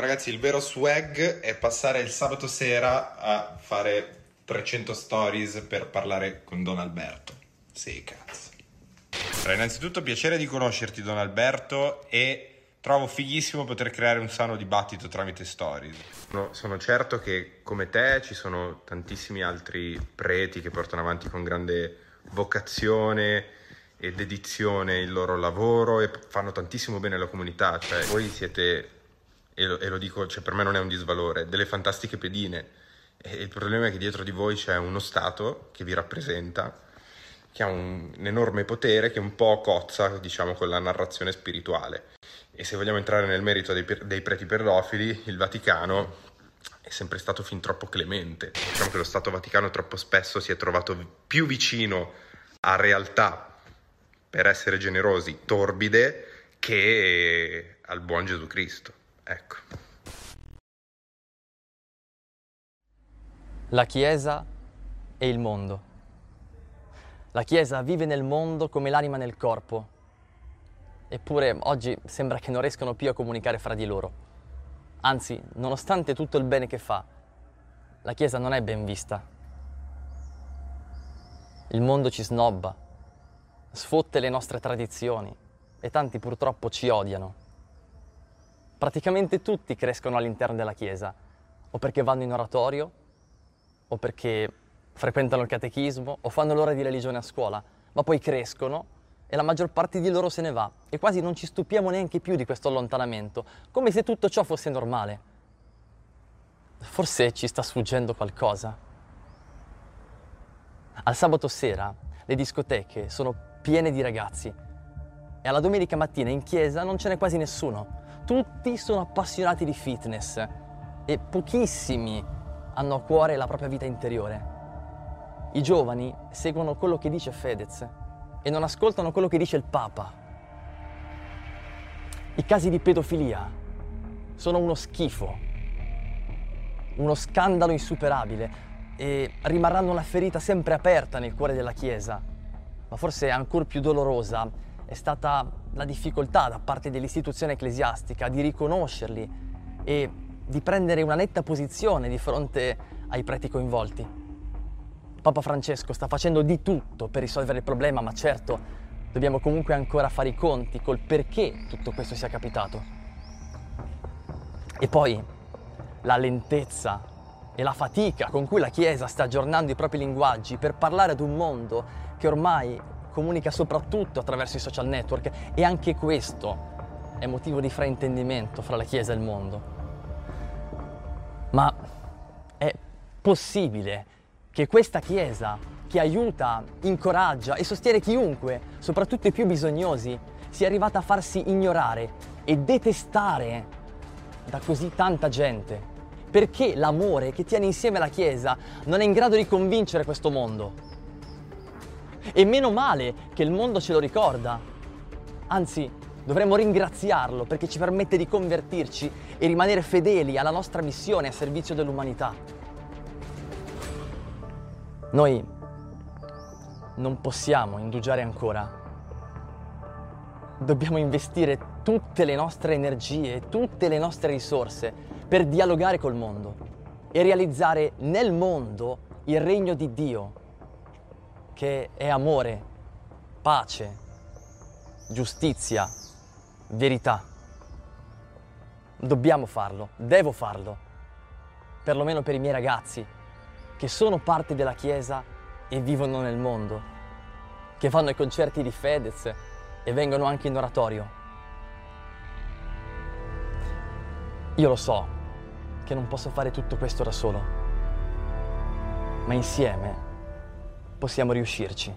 Ragazzi, il vero swag è passare il sabato sera a fare 300 stories per parlare con Don Alberto. Sì, cazzo. Allora, innanzitutto piacere di conoscerti Don Alberto e trovo fighissimo poter creare un sano dibattito tramite stories. No, sono certo che come te ci sono tantissimi altri preti che portano avanti con grande vocazione e dedizione il loro lavoro e fanno tantissimo bene alla comunità. Cioè, voi siete e lo, e lo dico, cioè, per me non è un disvalore, delle fantastiche pedine. E il problema è che dietro di voi c'è uno Stato che vi rappresenta, che ha un, un enorme potere che un po' cozza, diciamo, con la narrazione spirituale. E se vogliamo entrare nel merito dei, dei preti pedofili, il Vaticano è sempre stato fin troppo clemente. Diciamo che lo Stato Vaticano troppo spesso si è trovato più vicino a realtà, per essere generosi, torbide, che al buon Gesù Cristo. Ecco. La Chiesa e il mondo. La Chiesa vive nel mondo come l'anima nel corpo, eppure oggi sembra che non riescano più a comunicare fra di loro. Anzi, nonostante tutto il bene che fa, la Chiesa non è ben vista. Il mondo ci snobba, sfotte le nostre tradizioni e tanti purtroppo ci odiano praticamente tutti crescono all'interno della Chiesa, o perché vanno in oratorio, o perché frequentano il catechismo, o fanno l'ora di religione a scuola, ma poi crescono e la maggior parte di loro se ne va e quasi non ci stupiamo neanche più di questo allontanamento, come se tutto ciò fosse normale. Forse ci sta sfuggendo qualcosa. Al sabato sera le discoteche sono piene di ragazzi e alla domenica mattina in chiesa non ce n'è quasi nessuno tutti sono appassionati di fitness e pochissimi hanno a cuore la propria vita interiore. I giovani seguono quello che dice Fedez e non ascoltano quello che dice il Papa. I casi di pedofilia sono uno schifo, uno scandalo insuperabile e rimarranno una ferita sempre aperta nel cuore della Chiesa, ma forse ancora più dolorosa è stata la difficoltà da parte dell'istituzione ecclesiastica di riconoscerli e di prendere una netta posizione di fronte ai preti coinvolti. Papa Francesco sta facendo di tutto per risolvere il problema, ma certo dobbiamo comunque ancora fare i conti col perché tutto questo sia capitato. E poi la lentezza e la fatica con cui la Chiesa sta aggiornando i propri linguaggi per parlare ad un mondo che ormai comunica soprattutto attraverso i social network e anche questo è motivo di fraintendimento fra la Chiesa e il mondo. Ma è possibile che questa Chiesa, che aiuta, incoraggia e sostiene chiunque, soprattutto i più bisognosi, sia arrivata a farsi ignorare e detestare da così tanta gente? Perché l'amore che tiene insieme la Chiesa non è in grado di convincere questo mondo? E meno male che il mondo ce lo ricorda. Anzi, dovremmo ringraziarlo perché ci permette di convertirci e rimanere fedeli alla nostra missione a servizio dell'umanità. Noi non possiamo indugiare ancora. Dobbiamo investire tutte le nostre energie, tutte le nostre risorse per dialogare col mondo e realizzare nel mondo il regno di Dio che è amore, pace, giustizia, verità. Dobbiamo farlo, devo farlo, perlomeno per i miei ragazzi, che sono parte della Chiesa e vivono nel mondo, che fanno i concerti di Fedez e vengono anche in oratorio. Io lo so che non posso fare tutto questo da solo, ma insieme possiamo riuscirci.